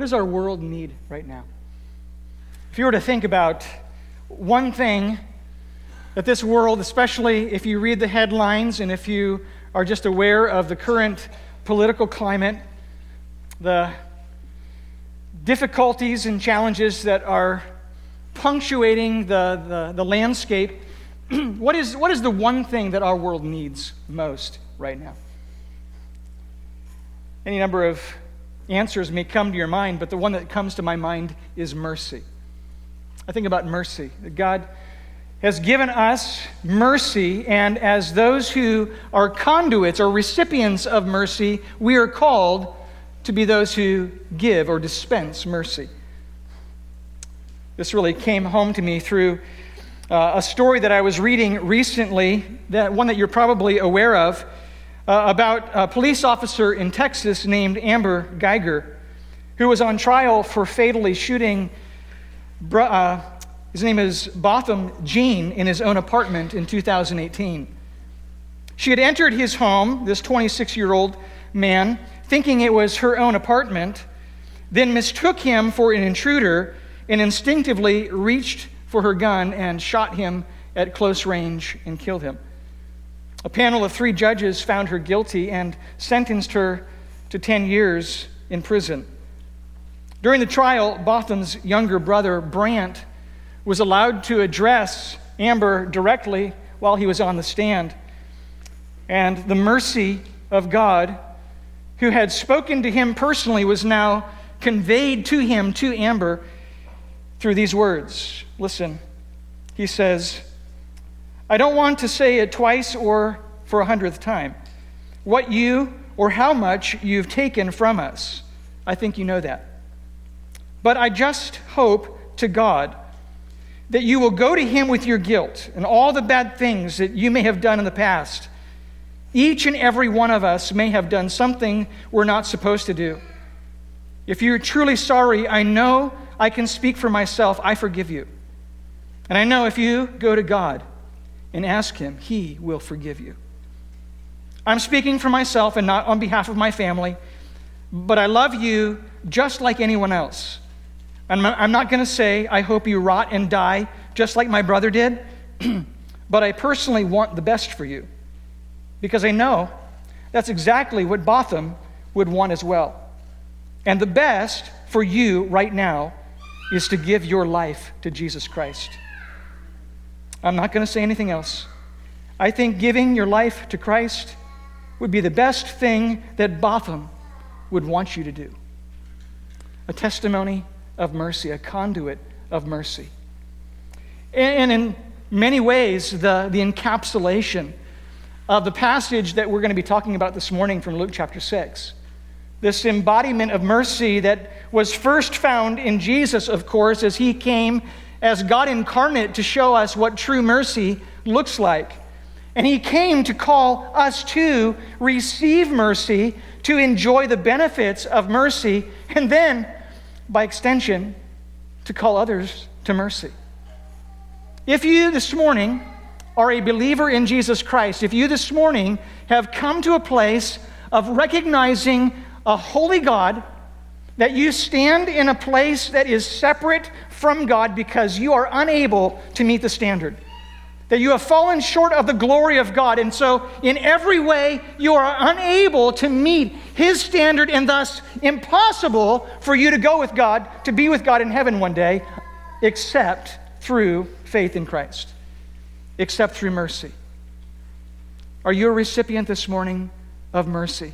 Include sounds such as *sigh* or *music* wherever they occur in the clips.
What does our world need right now? If you were to think about one thing that this world, especially if you read the headlines and if you are just aware of the current political climate, the difficulties and challenges that are punctuating the, the, the landscape, *clears throat* what, is, what is the one thing that our world needs most right now? Any number of answers may come to your mind, but the one that comes to my mind is mercy. I think about mercy. God has given us mercy, and as those who are conduits or recipients of mercy, we are called to be those who give or dispense mercy. This really came home to me through uh, a story that I was reading recently, that one that you're probably aware of, uh, about a police officer in Texas named Amber Guyger, who was on trial for fatally shooting. Uh, his name is Botham Jean in his own apartment in 2018. She had entered his home, this 26 year old man, thinking it was her own apartment, then mistook him for an intruder and instinctively reached for her gun and shot him at close range and killed him. A panel of three judges found her guilty and sentenced her to 10 years in prison. During the trial, Botham's younger brother, Brandt, was allowed to address Amber directly while he was on the stand. And the mercy of God, who had spoken to him personally, was now conveyed to him, to Amber, through these words. Listen, he says, I don't want to say it twice or for a hundredth time. What you or how much you've taken from us, I think you know that. But I just hope to God that you will go to Him with your guilt and all the bad things that you may have done in the past. Each and every one of us may have done something we're not supposed to do. If you're truly sorry, I know I can speak for myself. I forgive you. And I know if you go to God and ask Him, He will forgive you. I'm speaking for myself and not on behalf of my family, but I love you just like anyone else. And I'm not going to say, I hope you rot and die just like my brother did, *clears throat* but I personally want the best for you because I know that's exactly what Botham would want as well. And the best for you right now is to give your life to Jesus Christ. I'm not going to say anything else. I think giving your life to Christ would be the best thing that Botham would want you to do. A testimony of mercy, a conduit of mercy. And in many ways, the, the encapsulation of the passage that we're going to be talking about this morning from Luke chapter 6. This embodiment of mercy that was first found in Jesus, of course, as he came as God incarnate to show us what true mercy looks like. And he came to call us to receive mercy, to enjoy the benefits of mercy, and then by extension, to call others to mercy. If you this morning are a believer in Jesus Christ, if you this morning have come to a place of recognizing a holy God, that you stand in a place that is separate from God because you are unable to meet the standard that you have fallen short of the glory of God. And so, in every way, you are unable to meet His standard, and thus impossible for you to go with God, to be with God in heaven one day, except through faith in Christ, except through mercy. Are you a recipient this morning of mercy?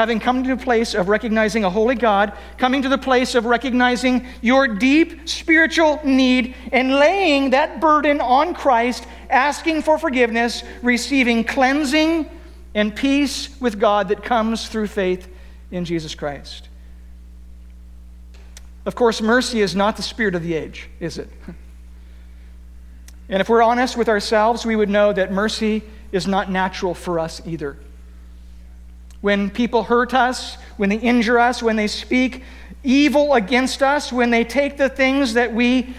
Having come to a place of recognizing a holy God, coming to the place of recognizing your deep spiritual need and laying that burden on Christ, asking for forgiveness, receiving cleansing and peace with God that comes through faith in Jesus Christ. Of course, mercy is not the spirit of the age, is it? And if we're honest with ourselves, we would know that mercy is not natural for us either. When people hurt us, when they injure us, when they speak evil against us, when they take the things that we,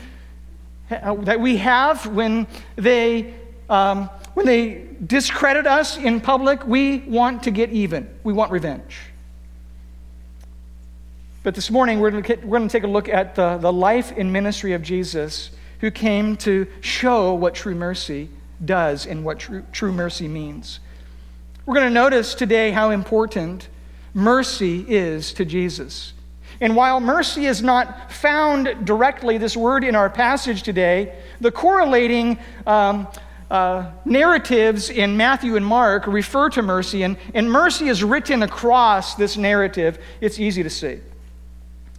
that we have, when they, um, when they discredit us in public, we want to get even. We want revenge. But this morning, we're going to, take a look at the, the life and ministry of Jesus, who came to show what true mercy does and what true, true mercy means. We're going to notice today how important mercy is to Jesus. And while mercy is not found directly, this word in our passage today, the correlating um, uh, narratives in Matthew and Mark refer to mercy, and, and mercy is written across this narrative. It's easy to see.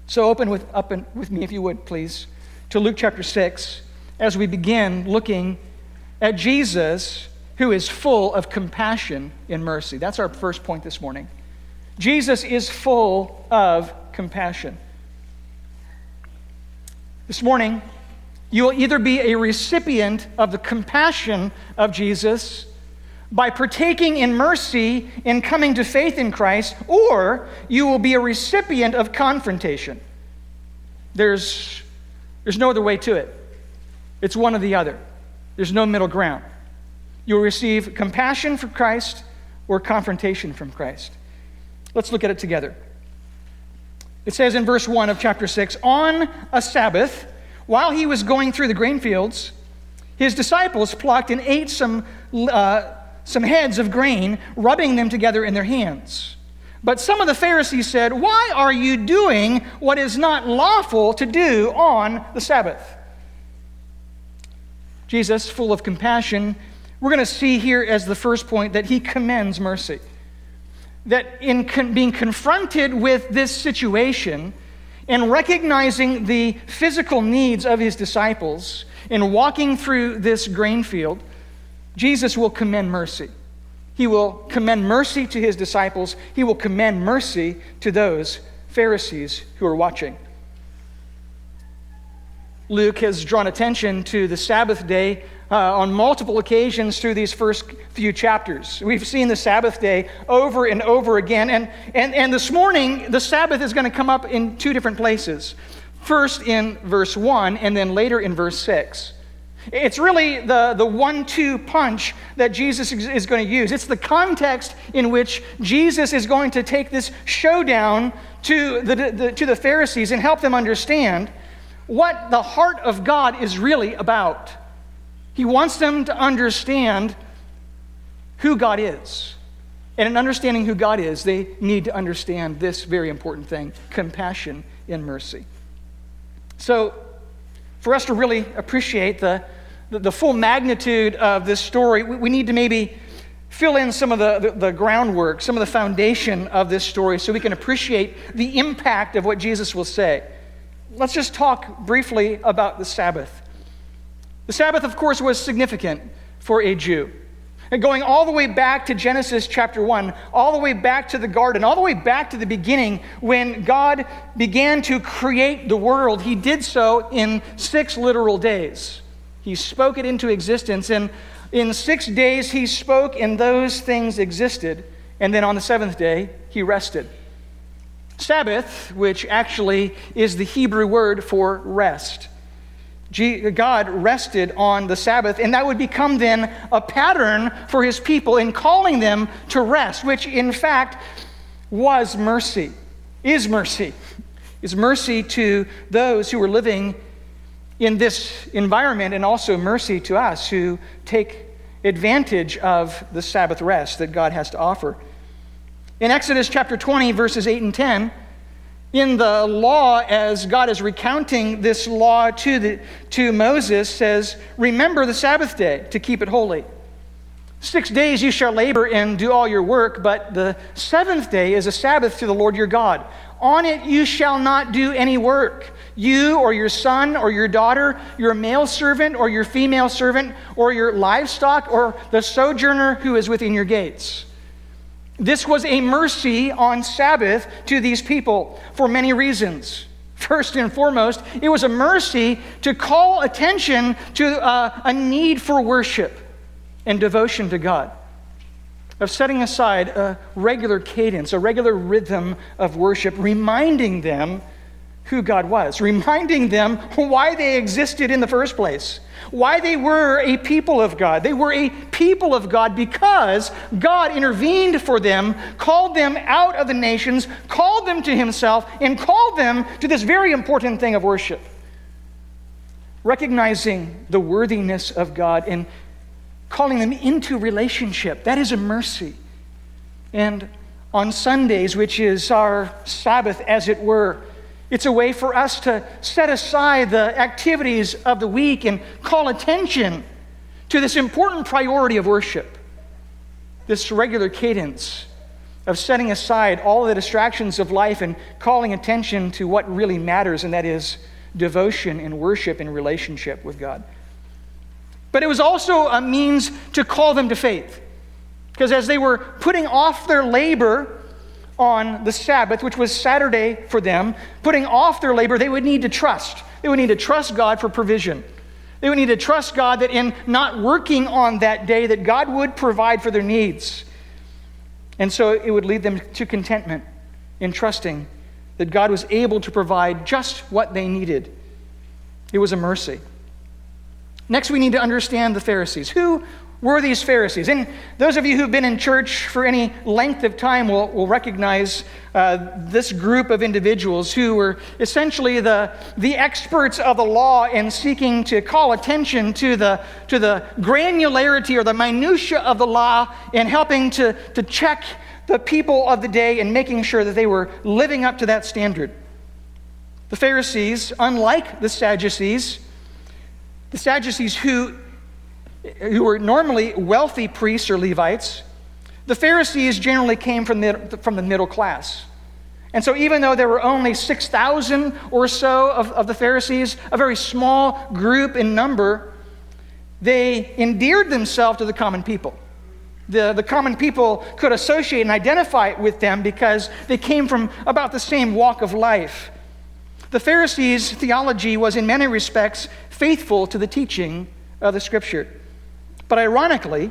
So open with, up with me, if you would, please, to Luke chapter 6 as we begin looking at Jesus who is full of compassion and mercy. That's our first point this morning. Jesus is full of compassion. This morning, you will either be a recipient of the compassion of Jesus by partaking in mercy and coming to faith in Christ, or you will be a recipient of confrontation. There's, there's no other way to it. It's one or the other, there's no middle ground. You'll receive compassion from Christ or confrontation from Christ. Let's look at it together. It says in verse 1 of chapter 6 On a Sabbath, while he was going through the grain fields, his disciples plucked and ate some, uh, some heads of grain, rubbing them together in their hands. But some of the Pharisees said, Why are you doing what is not lawful to do on the Sabbath? Jesus, full of compassion, we're going to see here as the first point that he commends mercy. That in con- being confronted with this situation and recognizing the physical needs of his disciples and walking through this grain field, Jesus will commend mercy. He will commend mercy to his disciples. He will commend mercy to those Pharisees who are watching. Luke has drawn attention to the Sabbath day uh, on multiple occasions through these first few chapters. We've seen the Sabbath day over and over again. And, and, and this morning, the Sabbath is going to come up in two different places. First in verse 1, and then later in verse 6. It's really the, the one two punch that Jesus is going to use. It's the context in which Jesus is going to take this showdown to the, the, to the Pharisees and help them understand what the heart of God is really about. He wants them to understand who God is. And in understanding who God is, they need to understand this very important thing compassion and mercy. So, for us to really appreciate the, the, the full magnitude of this story, we, we, need to maybe fill in some of the, the, the groundwork, some of the foundation of this story so we can appreciate the impact of what Jesus will say. Let's just talk briefly about the Sabbath. The Sabbath, of course, was significant for a Jew. And going all the way back to Genesis chapter 1, all the way back to the garden, all the way back to the beginning, when God began to create the world, he did so in six literal days. He spoke it into existence, and in six days he spoke, and those things existed. And then on the seventh day, he rested. Sabbath, which actually is the Hebrew word for rest. God rested on the Sabbath, and that would become then a pattern for his people in calling them to rest, which in fact was mercy, is mercy, is mercy to those who are living in this environment, and also mercy to us who take advantage of the Sabbath rest that God has to offer. In Exodus chapter 20, verses 8 and 10, in the law, as God is recounting this law to, the, to Moses, says, Remember the Sabbath day to keep it holy. Six days you shall labor and do all your work, but the seventh day is a Sabbath to the Lord your God. On it you shall not do any work. You or your son or your daughter, your male servant or your female servant, or your livestock, or the sojourner who is within your gates. This was a mercy on Sabbath to these people for many reasons. First and foremost, it was a mercy to call attention to uh, a need for worship and devotion to God, of setting aside a regular cadence, a regular rhythm of worship, reminding them who God was, reminding them why they existed in the first place, why they were a people of God. They were a people of God because God intervened for them, called them out of the nations, called them to Himself, and called them to this very important thing of worship. Recognizing the worthiness of God and calling them into relationship. That is a mercy. And on Sundays, which is our Sabbath, as it were, it's a way for us to set aside the activities of the week and call attention to this important priority of worship, this regular cadence of setting aside all the distractions of life and calling attention to what really matters, and that is devotion and worship in relationship with God. But it was also a means to call them to faith. Because as they were putting off their labor on the Sabbath, which was Saturday for them, putting off their labor, they would need to trust. They would need to trust God for provision. They would need to trust God that in not working on that day, that God would provide for their needs. And so it would lead them to contentment in trusting that God was able to provide just what they needed. It was a mercy. Next, we need to understand the Pharisees. Who were these Pharisees? And those of you who've been in church for any length of time will, will recognize uh, this group of individuals who were essentially the, the experts of the law in seeking to call attention to the, to the granularity or the minutiae of the law and helping to, to check the people of the day and making sure that they were living up to that standard. The Pharisees, unlike the Sadducees, the Sadducees who who were normally wealthy priests or Levites, the Pharisees generally came from the, from the middle class. And so, even though there were only 6,000 or so of, of the Pharisees, a very small group in number, they endeared themselves to the common people. The, the common people could associate and identify with them because they came from about the same walk of life. The Pharisees' theology was, in many respects, faithful to the teaching of the Scripture. But ironically,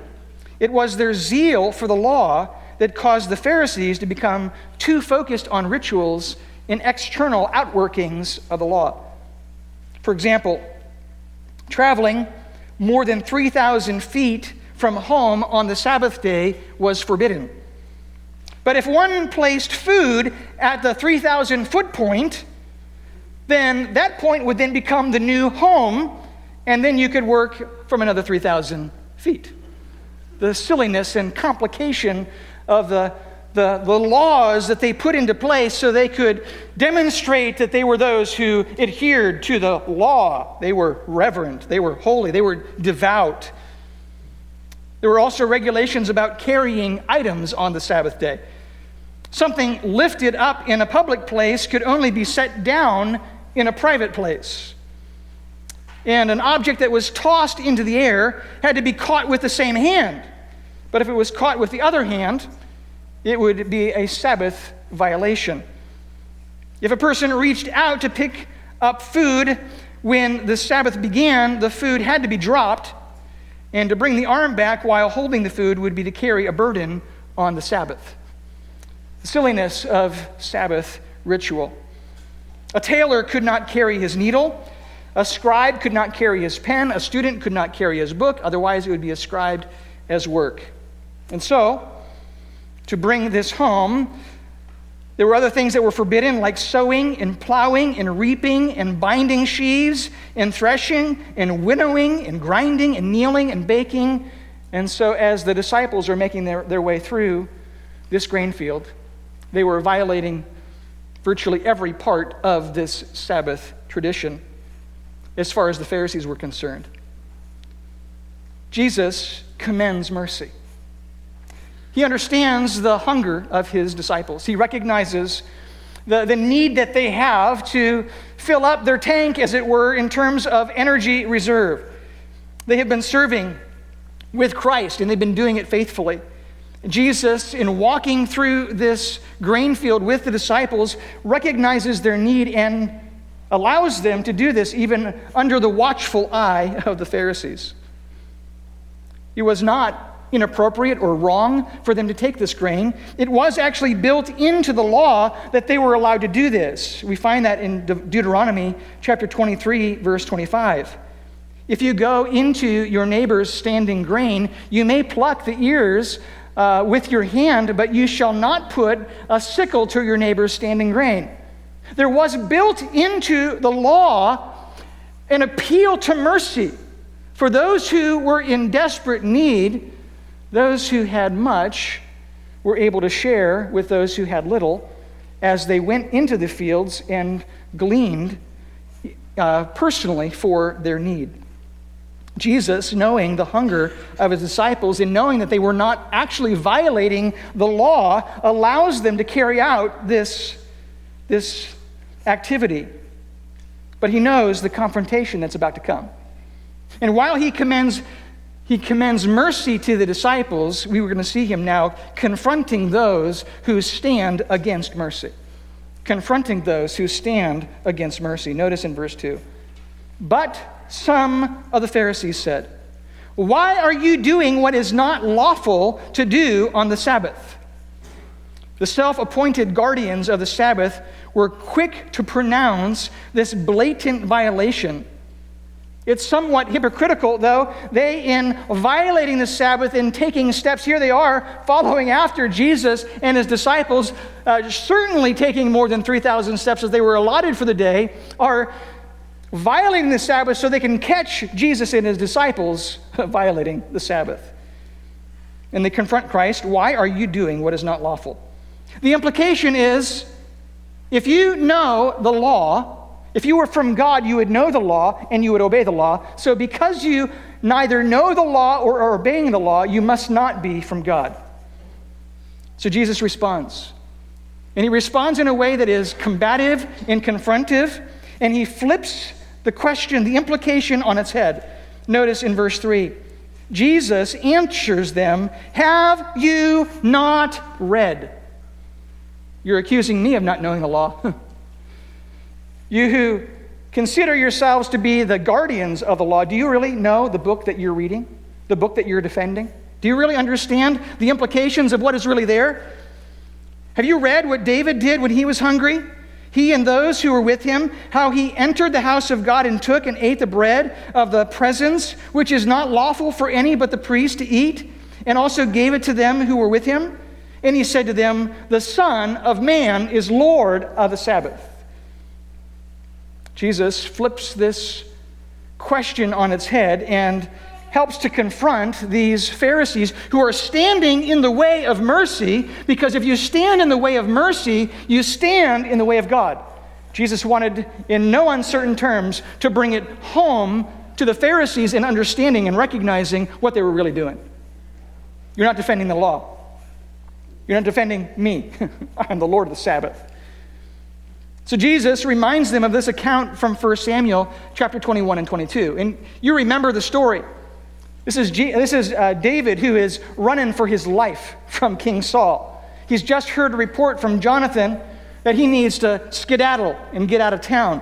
it was their zeal for the law that caused the Pharisees to become too focused on rituals and external outworkings of the law. For example, traveling more than 3,000 feet from home on the Sabbath day was forbidden. But if one placed food at the 3,000 foot point, then that point would then become the new home, and then you could work from another 3,000 feet. The silliness and complication of the, the, the laws that they put into place so they could demonstrate that they were those who adhered to the law. They were reverent, they were holy, they were devout. There were also regulations about carrying items on the Sabbath day. Something lifted up in a public place could only be set down in a private place and an object that was tossed into the air had to be caught with the same hand. But if it was caught with the other hand, it would be a Sabbath violation. If a person reached out to pick up food when the Sabbath began, the food had to be dropped, and to bring the arm back while holding the food would be to carry a burden on the Sabbath. The silliness of Sabbath ritual. A tailor could not carry his needle a scribe could not carry his pen, a student could not carry his book, otherwise, it would be ascribed as work. And so, to bring this home, there were other things that were forbidden, like sowing and plowing and reaping and binding sheaves and threshing and winnowing and grinding and kneeling and baking. And so, as the disciples are making their, their way through this grain field, they were violating virtually every part of this Sabbath tradition as far as the Pharisees were concerned. Jesus commends mercy. He understands the hunger of his disciples. He recognizes the, the need that they have to fill up their tank, as it were, in terms of energy reserve. They have been serving with Christ and they've been doing it faithfully. Jesus, in walking through this grain field with the disciples, recognizes their need and allows them to do this even under the watchful eye of the Pharisees. It was not inappropriate or wrong for them to take this grain. It was actually built into the law that they were allowed to do this. We find that in De- Deuteronomy chapter 23, verse 25. If you go into your neighbor's standing grain, you may pluck the ears uh, with your hand, but you shall not put a sickle to your neighbor's standing grain. There was built into the law an appeal to mercy for those who were in desperate need. Those who had much were able to share with those who had little as they went into the fields and gleaned uh, personally for their need. Jesus, knowing the hunger of his disciples and knowing that they were not actually violating the law, allows them to carry out this, this activity. But he knows the confrontation that's about to come. And while he commends, he commends mercy to the disciples, we were going to see him now confronting those who stand against mercy. Confronting those who stand against mercy. Notice in verse 2. But some of the Pharisees said, Why are you doing what is not lawful to do on the Sabbath? The self appointed guardians of the Sabbath were quick to pronounce this blatant violation. It's somewhat hypocritical, though. They, in violating the Sabbath and taking steps, here they are following after Jesus and his disciples, uh, certainly taking more than 3,000 steps as they were allotted for the day, are violating the Sabbath so they can catch Jesus and his disciples *laughs* violating the Sabbath. And they confront Christ why are you doing what is not lawful? The implication is if you know the law, if you were from God, you would know the law and you would obey the law. So because you neither know the law or are obeying the law, you must not be from God. So Jesus responds. And he responds in a way that is combative and confrontive, and he flips the question, the implication on its head. Notice in verse 3 Jesus answers them, Have you not read? You're accusing me of not knowing the law. *laughs* you who consider yourselves to be the guardians of the law, do you really know the book that you're reading? The book that you're defending? Do you really understand the implications of what is really there? Have you read what David did when he was hungry? he and those who were with him, how he entered the house of God and took and ate the bread of the presence, which is not lawful for any but the priest to eat, and also gave it to them who were with him. And he said to them, The Son of Man is Lord of the Sabbath. Jesus flips this question on its head and helps to confront these Pharisees who are standing in the way of mercy, because if you stand in the way of mercy, you stand in the way of God. Jesus wanted, in no uncertain terms, to bring it home to the Pharisees in understanding and recognizing what they were really doing. You're not defending the law. You're not defending me. *laughs* I'm the Lord of the Sabbath. So Jesus reminds them of this account from 1 Samuel chapter 21 and 22. And you remember the story. This is, G- this is uh, David who is running for his life from King Saul. He's just heard a report from Jonathan that he needs to skedaddle and get out of town.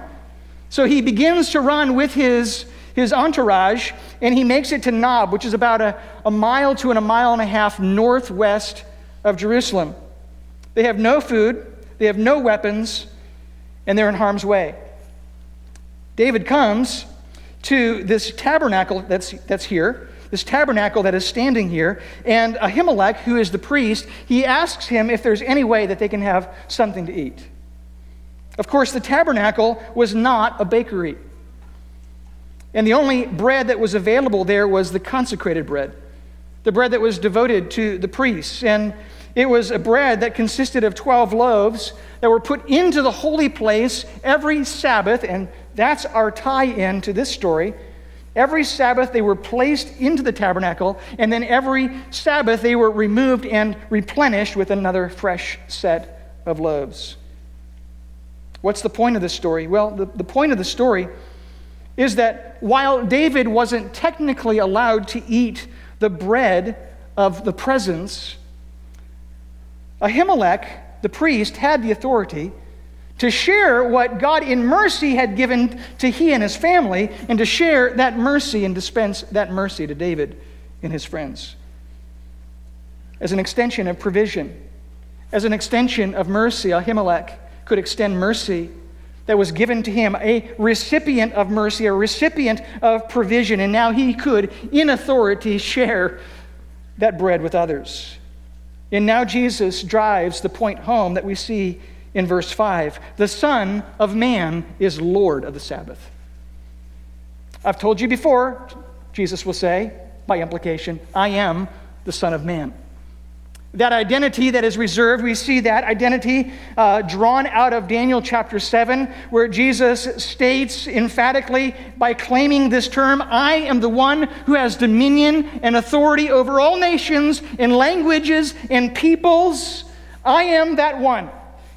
So he begins to run with his, his entourage, and he makes it to Nob, which is about a, a mile to and a mile and a half northwest of Jerusalem. They have no food, they have no weapons, and they're in harm's way. David comes to this tabernacle that's, that's here, this tabernacle that is standing here, and Ahimelech, who is the priest, he asks him if there's any way that they can have something to eat. Of course, the tabernacle was not a bakery. And the only bread that was available there was the consecrated bread, the bread that was devoted to the priests. And it was a bread that consisted of 12 loaves that were put into the holy place every Sabbath, and that's our tie in to this story. Every Sabbath, they were placed into the tabernacle, and then every Sabbath, they were removed and replenished with another fresh set of loaves. What's the point of this story? Well, the, the point of the story is that while David wasn't technically allowed to eat the bread of the presence, Ahimelech, the priest, had the authority to share what God in mercy had given to he and his family, and to share that mercy and dispense that mercy to David and his friends. as an extension of provision, as an extension of mercy. Ahimelech could extend mercy that was given to him, a recipient of mercy, a recipient of provision, and now he could, in authority, share that bread with others. And now Jesus drives the point home that we see in verse 5. The Son of Man is Lord of the Sabbath. I've told you before, Jesus will say, by implication, I am the Son of Man. That identity that is reserved, we see that identity uh, drawn out of Daniel chapter 7, where Jesus states emphatically by claiming this term, I am the one who has dominion and authority over all nations and languages and peoples. I am that one.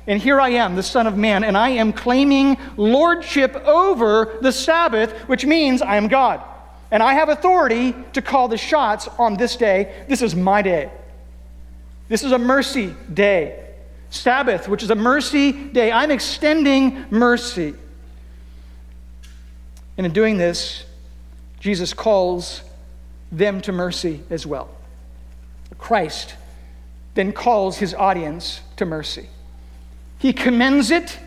And here I am, the Son of Man, and I am claiming lordship over the Sabbath, which means I am God. And I have authority to call the shots on this day. This is my day. This is a mercy day. Sabbath, which is a mercy day. I'm extending mercy. And in doing this, Jesus calls them to mercy as well. Christ then calls his audience to mercy. He commends it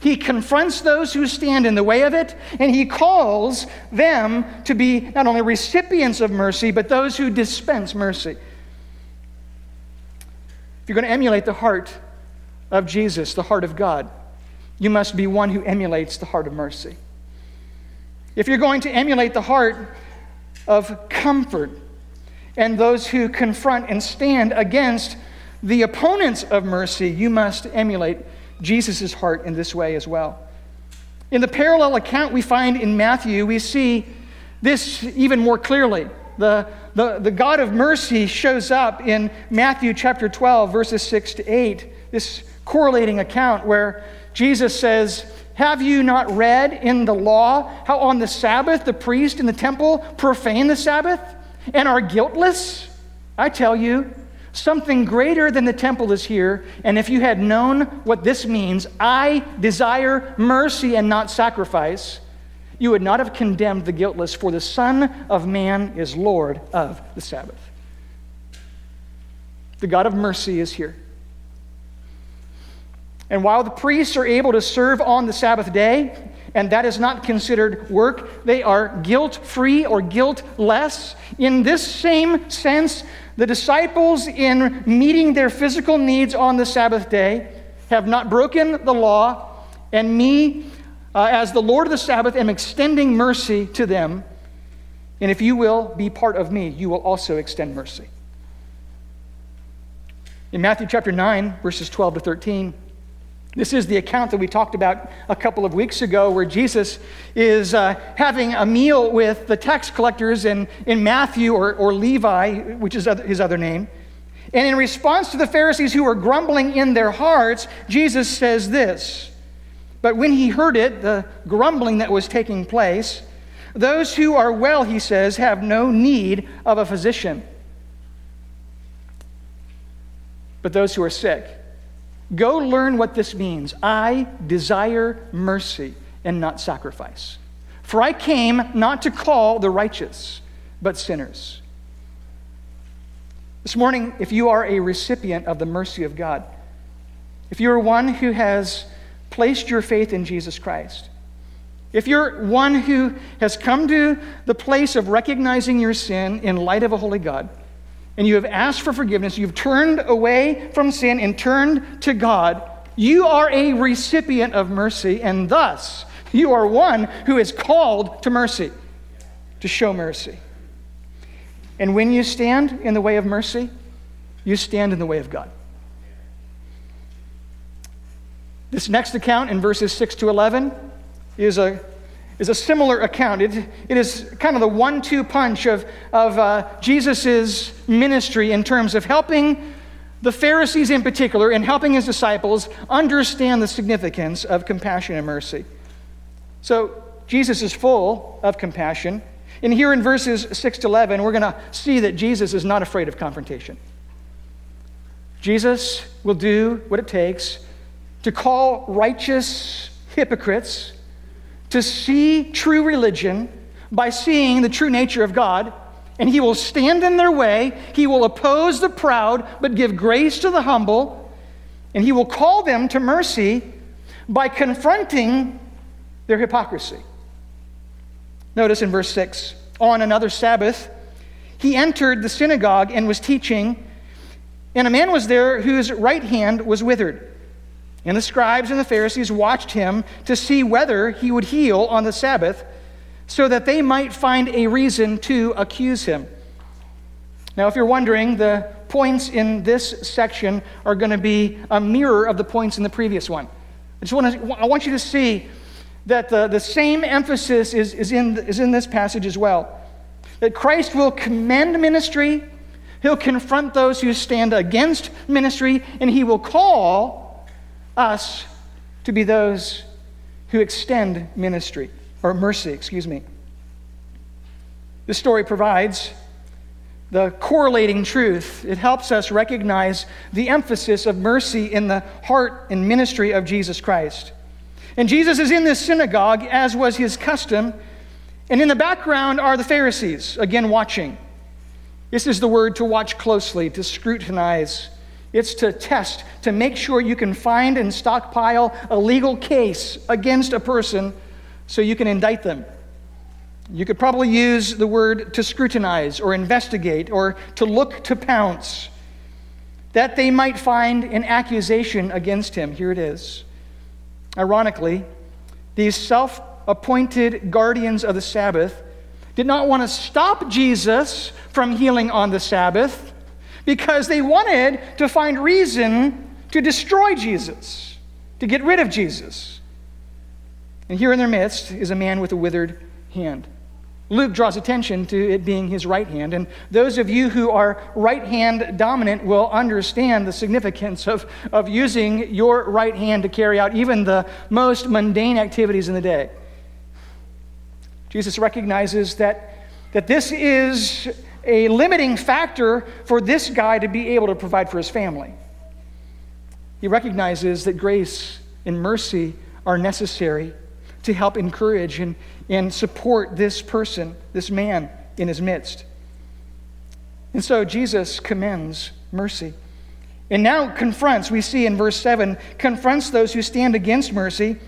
he confronts those who stand in the way of it, and he calls them to be not only recipients of mercy, but those who dispense mercy. If you're going to emulate the heart of Jesus, the heart of God, you must be one who emulates the heart of mercy. If you're going to emulate the heart of comfort and those who confront and stand against the opponents of mercy, you must emulate Jesus' heart in this way as well. In the parallel account we find in Matthew, we see this even more clearly. The, the, the God of mercy shows up in Matthew chapter 12, verses 6 to 8, this correlating account where Jesus says, Have you not read in the law how on the Sabbath the priest in the temple profane the Sabbath and are guiltless? I tell you, Something greater than the temple is here, and if you had known what this means, I desire mercy and not sacrifice, you would not have condemned the guiltless, for the Son of Man is Lord of the Sabbath. The God of mercy is here. And while the priests are able to serve on the Sabbath day, and that is not considered work, they are guilt free or guilt less. In this same sense, the disciples, in meeting their physical needs on the Sabbath day, have not broken the law, and me, uh, as the Lord of the Sabbath, am extending mercy to them. And if you will be part of me, you will also extend mercy. In Matthew chapter 9, verses 12 to 13, this is the account that we talked about a couple of weeks ago, where Jesus is uh, having a meal with the tax collectors in, in Matthew or, or Levi, which is his other name. And in response to the Pharisees who were grumbling in their hearts, Jesus says this. But when he heard it, the grumbling that was taking place, those who are well, he says, have no need of a physician, but those who are sick. Go learn what this means. I desire mercy and not sacrifice. For I came not to call the righteous, but sinners. This morning, if you are a recipient of the mercy of God, if you're one who has placed your faith in Jesus Christ, if you're one who has come to the place of recognizing your sin in light of a holy God, and you have asked for forgiveness, you've turned away from sin and turned to God, you are a recipient of mercy, and thus you are one who is called to mercy, to show mercy. And when you stand in the way of mercy, you stand in the way of God. This next account in verses 6 to 11 is a is a similar account. It, it is kind of the one two punch of, of uh, Jesus' ministry in terms of helping the Pharisees in particular and helping his disciples understand the significance of compassion and mercy. So, Jesus is full of compassion. And here in verses 6 to 11, we're going to see that Jesus is not afraid of confrontation. Jesus will do what it takes to call righteous hypocrites to see true religion by seeing the true nature of God and he will stand in their way. He will oppose the proud, but give grace to the humble. And he will call them to mercy by confronting their hypocrisy. Notice in verse 6 on another Sabbath, he entered the synagogue and was teaching, and a man was there whose right hand was withered. And the scribes and the Pharisees watched him to see whether he would heal on the Sabbath, so that they might find a reason to accuse him. Now, if you're wondering, the points in this section are going to be a mirror of the points in the previous one. I just want to, I want you to see that the, the same emphasis is, is, in, is in this passage as well. That Christ will commend ministry, he'll confront those who stand against ministry, and he will call us to be those who extend ministry, or mercy, excuse me. This story provides the correlating truth. It helps us recognize the emphasis of mercy in the heart and ministry of Jesus Christ. And Jesus is in this synagogue, as was his custom. And in the background are the Pharisees, again watching. This is the word to watch closely, to scrutinize. It's to test, to make sure you can find and stockpile a legal case against a person so you can indict them. You could probably use the word to scrutinize or investigate or to look to pounce, that they might find an accusation against him. Here it is. Ironically, these self appointed guardians of the Sabbath did not want to stop Jesus from healing on the Sabbath because they wanted to find reason to destroy Jesus, to get rid of Jesus. And here in their midst is a man with a withered hand. Luke draws attention to it being his right hand. And those of you who are right hand dominant will understand the significance of, of using your right hand to carry out even the most mundane activities in the day. Jesus recognizes that, that this is a limiting factor for this guy to be able to provide for his family. He recognizes that grace and mercy are necessary to help encourage and, and support this person, this man in his midst. And so Jesus commends mercy. And now confronts, we see in verse 7, confronts those who stand against mercy.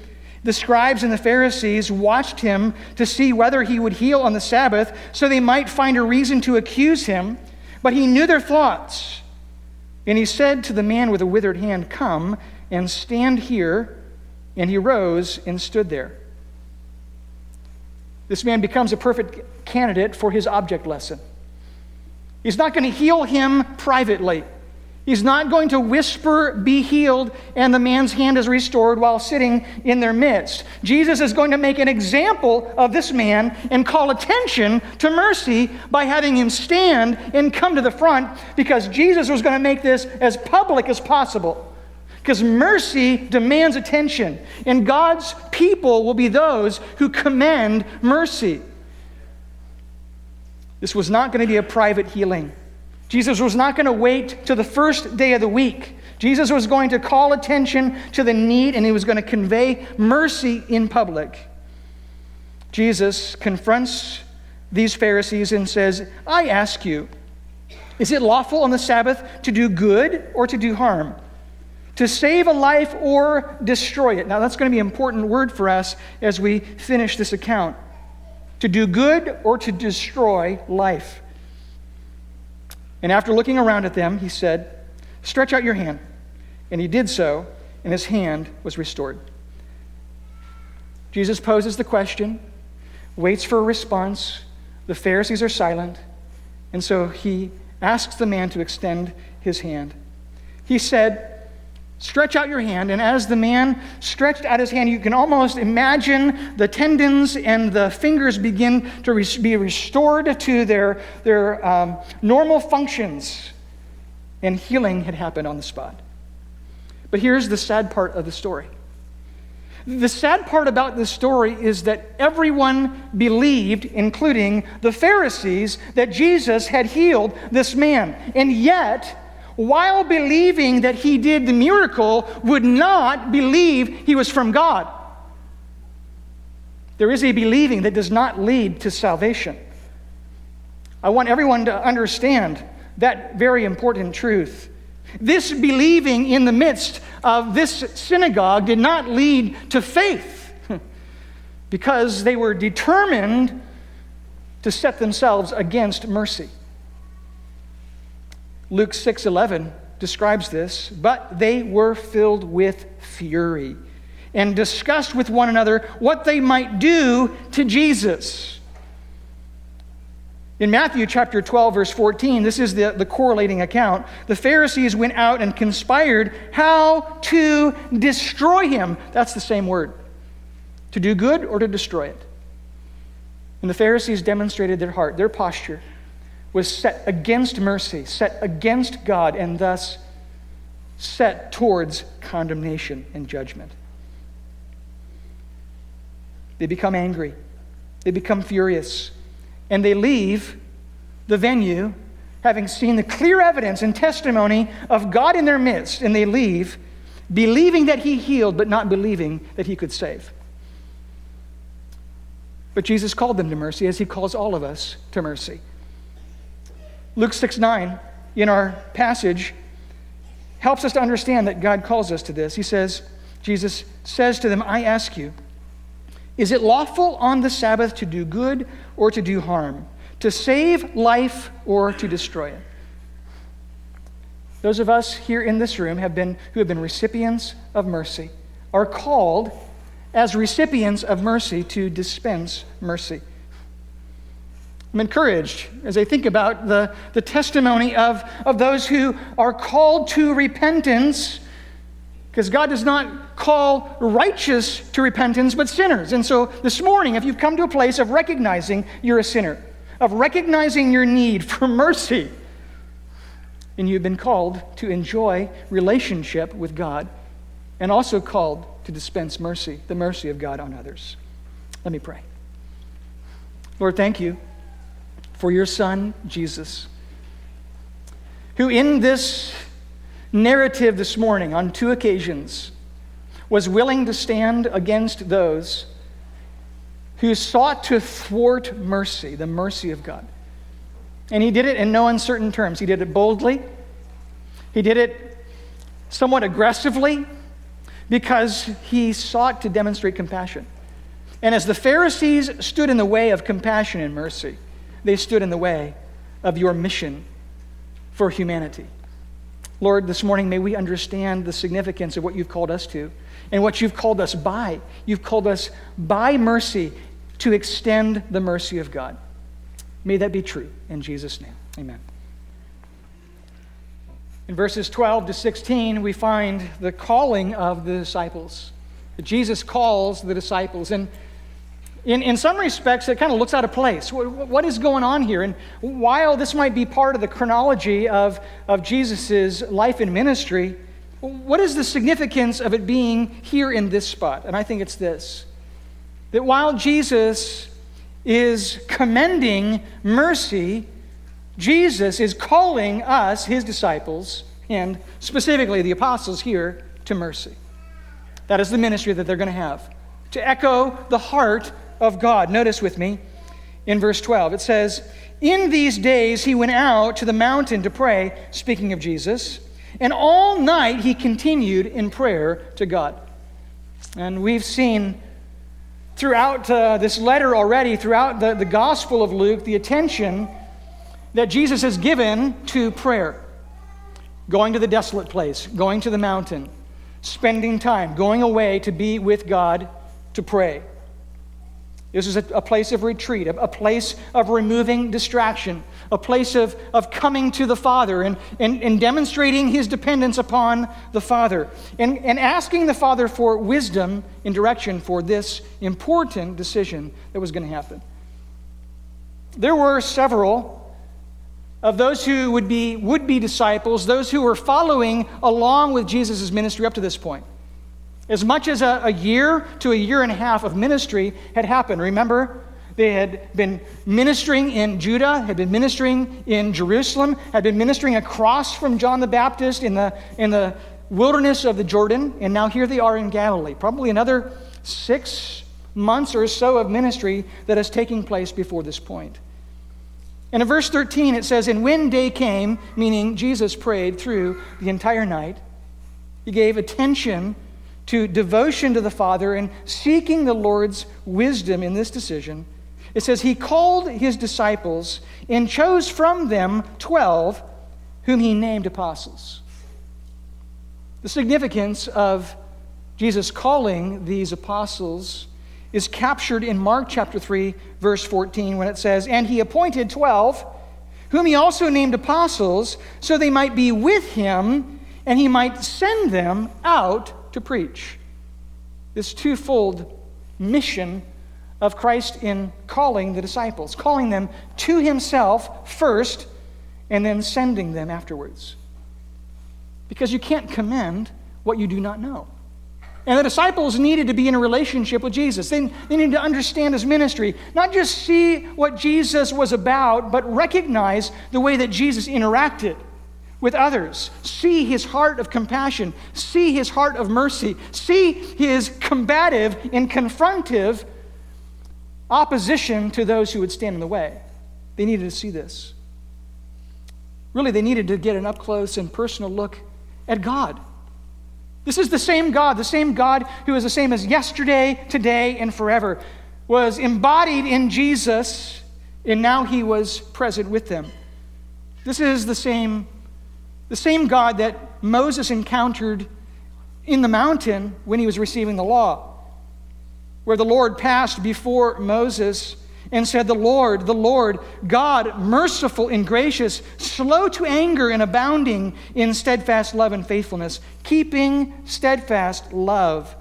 The scribes and the Pharisees watched him to see whether he would heal on the Sabbath so they might find a reason to accuse him. But he knew their thoughts. And he said to the man with a withered hand, Come and stand here. And he rose and stood there. This man becomes a perfect candidate for his object lesson. He's not going to heal him privately. He's not going to whisper, be healed, and the man's hand is restored while sitting in their midst. Jesus is going to make an example of this man and call attention to mercy by having him stand and come to the front because Jesus was going to make this as public as possible. Because mercy demands attention, and God's people will be those who commend mercy. This was not going to be a private healing. Jesus was not going to wait to the first day of the week. Jesus was going to call attention to the need and he was going to convey mercy in public. Jesus confronts these Pharisees and says, I ask you, is it lawful on the Sabbath to do good or to do harm? to save a life or destroy it. Now, that's going to be an important word for us as we finish this account. To do good or to destroy life. And after looking around at them, he said, Stretch out your hand. And he did so, and his hand was restored. Jesus poses the question, waits for a response. The Pharisees are silent, and so he asks the man to extend his hand. He said, Stretch out your hand, and as the man stretched out his hand, you can almost imagine the tendons and the fingers begin to re- be restored to their, their um, normal functions, and healing had happened on the spot. But here's the sad part of the story. The sad part about this story is that everyone believed, including the Pharisees, that Jesus had healed this man. And yet, while believing that he did the miracle, would not believe he was from God. There is a believing that does not lead to salvation. I want everyone to understand that very important truth. This believing in the midst of this synagogue did not lead to faith *laughs* because they were determined to set themselves against mercy. Luke 6:11 describes this, but they were filled with fury and discussed with one another what they might do to Jesus. In Matthew chapter 12, verse 14, this is the, the correlating account. The Pharisees went out and conspired how to destroy him. That's the same word. To do good or to destroy it. And the Pharisees demonstrated their heart, their posture was set against mercy, set against God, and thus set towards condemnation and judgment. They become angry, they become furious, and they leave the venue having seen the clear evidence and testimony of God in their midst, and they leave believing that He healed, but not believing that He could save. But Jesus called them to mercy as He calls all of us to mercy. Luke 6 9, in our passage, helps us to understand that God calls us to this. He says, Jesus says to them, I ask you, is it lawful on the Sabbath to do good or to do harm, to save life or to destroy it? Those of us here in this room have been, who have been recipients of mercy are called as recipients of mercy to dispense mercy. I'm encouraged as I think about the, the testimony of, of those who are called to repentance, because God does not call righteous to repentance, but sinners. And so this morning, if you've come to a place of recognizing you're a sinner, of recognizing your need for mercy, and you've been called to enjoy relationship with God, and also called to dispense mercy, the mercy of God on others. Let me pray. Lord, thank you for your son, Jesus, who in this narrative this morning, on two occasions, was willing to stand against those who sought to thwart mercy, the mercy of God. And he did it in no uncertain terms. He did it boldly, he did it somewhat aggressively because he sought to demonstrate compassion. And as the Pharisees stood in the way of compassion and mercy, they stood in the way of your mission for humanity. Lord, this morning may we understand the significance of what you've called us to and what you've called us by. You've called us by mercy to extend the mercy of God. May that be true in Jesus' name. Amen. In verses 12 to 16, we find the calling of the disciples. Jesus calls the disciples. And in, in some respects, it kind of looks out of place. What, what is going on here? And while this might be part of the chronology of, of Jesus' life and ministry, what is the significance of it being here in this spot? And I think it's this that while Jesus is commending mercy, Jesus is calling us, his disciples, and specifically the apostles here, to mercy. That is the ministry that they're going to have. To echo the heart of God. Notice with me in verse 12. It says, In these days he went out to the mountain to pray, speaking of Jesus, and all night he continued in prayer to God. And we've seen throughout uh, this letter already, throughout the, the Gospel of Luke, the attention that Jesus has given to prayer. Going to the desolate place, going to the mountain, spending time, going away to be with God to pray. This is a, a, place of retreat, a, a, place of removing distraction, a place of, of coming to the Father and, and, and demonstrating his dependence upon the Father and, and asking the Father for wisdom and direction for this important decision that was going to happen. There were several of those who would be would be disciples, those who were following along with Jesus' ministry up to this point. As much as a, a year to a year and a half of ministry had happened. Remember, they had been ministering in Judah, had been ministering in Jerusalem, had been ministering across from John the Baptist in the, in the wilderness of the Jordan, and now here they are in Galilee. Probably another six months or so of ministry that is taking place before this point. And in verse 13, it says, And when day came, meaning Jesus prayed through the entire night, he gave attention to devotion to the Father and seeking the Lord's wisdom in this decision. It says, He called his disciples and chose from them 12, whom he named apostles. The significance of Jesus calling these apostles is captured in Mark chapter 3, verse 14, when it says, And he appointed 12, whom he also named apostles, so they might be with him, and he might send them out to preach. This twofold mission of Christ in calling the disciples, calling them to himself first, and then sending them afterwards. Because you can't commend what you do not know. And the disciples needed to be in a relationship with Jesus. They, they needed to understand his ministry, not just see what Jesus was about, but recognize the way that Jesus interacted with others, see his heart of compassion, see his heart of mercy, see his combative and confrontive opposition to those who would stand in the way. They needed to see this. Really, they needed to get an up close and personal look at God. This is the same God, the same God who is the same as yesterday, today, and forever, was embodied in Jesus, and now he was present with them. This is the same, the same God that Moses encountered in the mountain when he was receiving the law, where the Lord passed before Moses and said, The Lord, the Lord, God, merciful and gracious, slow to anger and abounding in steadfast love and faithfulness, keeping steadfast love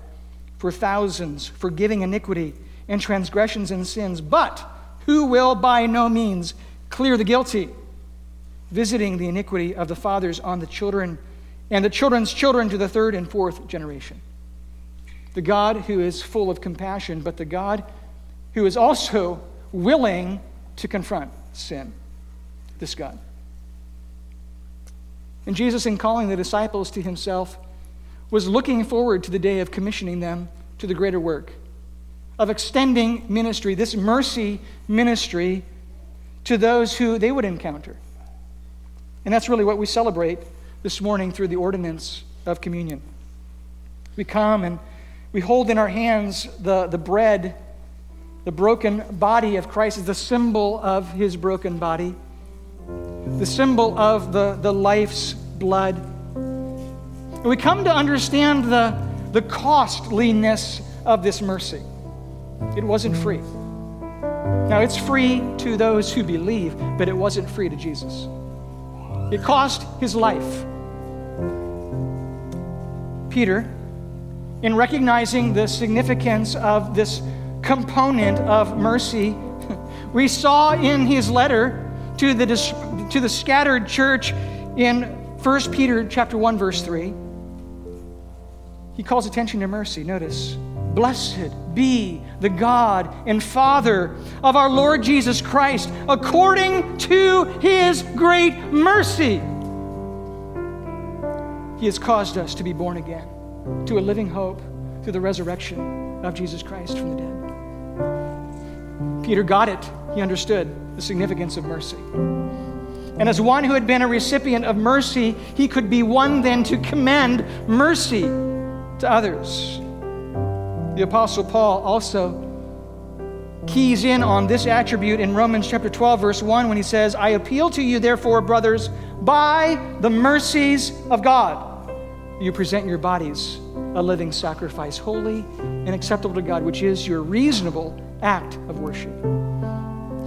for thousands, forgiving iniquity and transgressions and sins, but who will by no means clear the guilty, visiting the iniquity of the fathers on the children and the children's children to the third and fourth generation. The God who is full of compassion, but the God who is also willing to confront sin, this God. And Jesus, in calling the disciples to himself, was looking forward to the day of commissioning them to the greater work, of extending ministry, this mercy ministry, to those who they would encounter. And that's really what we celebrate this morning through the ordinance of communion. We come and we hold in our hands the, the bread the broken body of Christ is the symbol of his broken body, the symbol of the, the life's blood. And we come to understand the, the costliness of this mercy. It wasn't free. Now, it's free to those who believe, but it wasn't free to Jesus. It cost his life. Peter, in recognizing the significance of this component of mercy. *laughs* We saw in his letter to the, to the scattered church in 1 Peter chapter 1 verse 3. He calls attention to mercy. Notice, blessed be the God and Father of our Lord Jesus Christ according to his great mercy. He has caused us to be born again to a living hope through the resurrection of Jesus Christ from the dead. Peter got it. He understood the significance of mercy. And as one who had been a recipient of mercy, he could be one then to commend mercy to others. The Apostle Paul also keys in on this attribute in Romans chapter 12, verse 1, when he says, I appeal to you, therefore, brothers, by the mercies of God, you present your bodies a living sacrifice, holy and acceptable to God, which is your reasonable act of worship.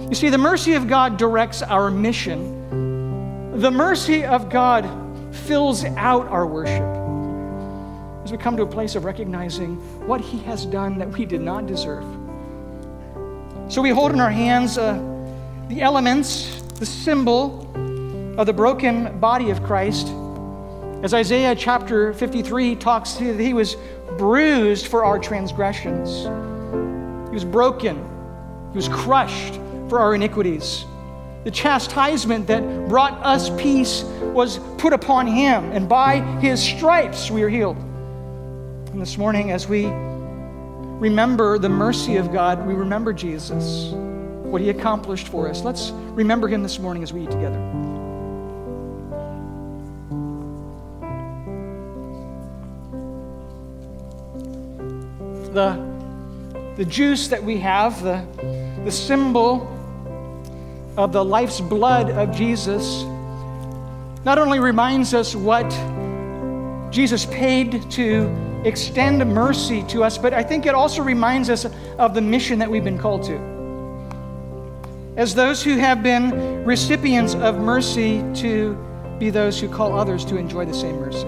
You see, the mercy of God directs our mission. The mercy of God fills out our worship as we come to a place of recognizing what He has done that we did not deserve. So we hold in our hands uh, the elements, the symbol of the broken body of Christ. As Isaiah chapter 53 talks, he was bruised for our transgressions. He was broken, he was crushed for our iniquities. The chastisement that brought us peace was put upon him, and by his stripes we are healed. And this morning, as we remember the mercy of God, we remember Jesus. what he accomplished for us. Let's remember him this morning as we eat together. The, the juice that we have, the, the symbol of the life's blood of Jesus, not only reminds us what Jesus paid to extend mercy to us, but I think it also reminds us of the mission that we've been called to. As those who have been recipients of mercy, to be those who call others to enjoy the same mercy.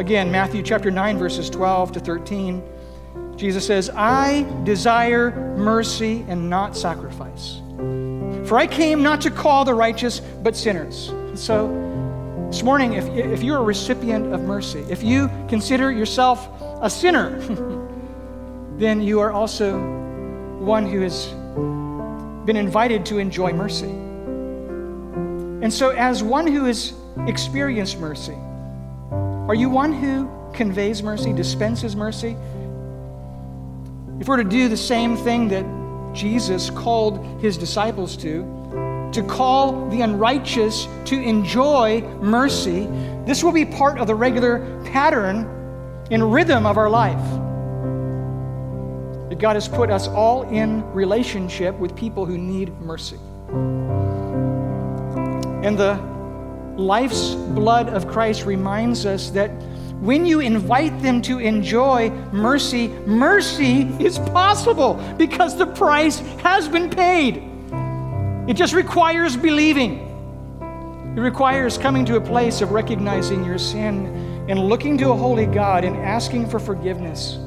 Again, Matthew chapter 9, verses 12 to 13, Jesus says, I desire mercy and not sacrifice. For I came not to call the righteous, but sinners. So, this morning, if, if you're a recipient of mercy, if you consider yourself a sinner, *laughs* then you are also one who has been invited to enjoy mercy. And so, as one who has experienced mercy, are you one who conveys mercy, dispenses mercy? If we're to do the same thing that Jesus called his disciples to, to call the unrighteous to enjoy mercy, this will be part of the regular pattern and rhythm of our life. That God has put us all in relationship with people who need mercy. And the life's blood of Christ reminds us that when you invite them to enjoy mercy, mercy is possible because the price has been paid. It just requires believing. It requires coming to a place of recognizing your sin and looking to a holy God and asking for forgiveness.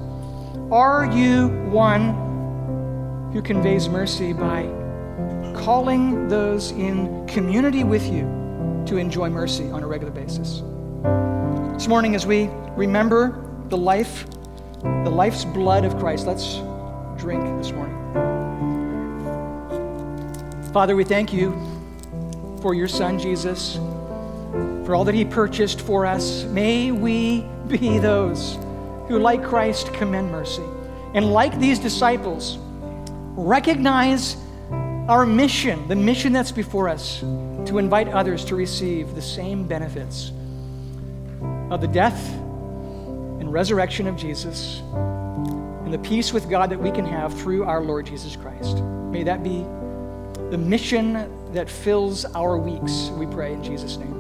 Are you one who conveys mercy by calling those in community with you to enjoy mercy on a regular basis? This morning, as we remember the life, the life's blood of Christ, let's drink this morning. Father, we thank you for your Son, Jesus, for all that he purchased for us. May we be those who, like Christ, commend mercy. And like these disciples, recognize our mission, the mission that's before us, to invite others to receive the same benefits of the death and resurrection of Jesus and the peace with God that we can have through our Lord Jesus Christ. May that be the mission that fills our weeks, we pray in Jesus' name.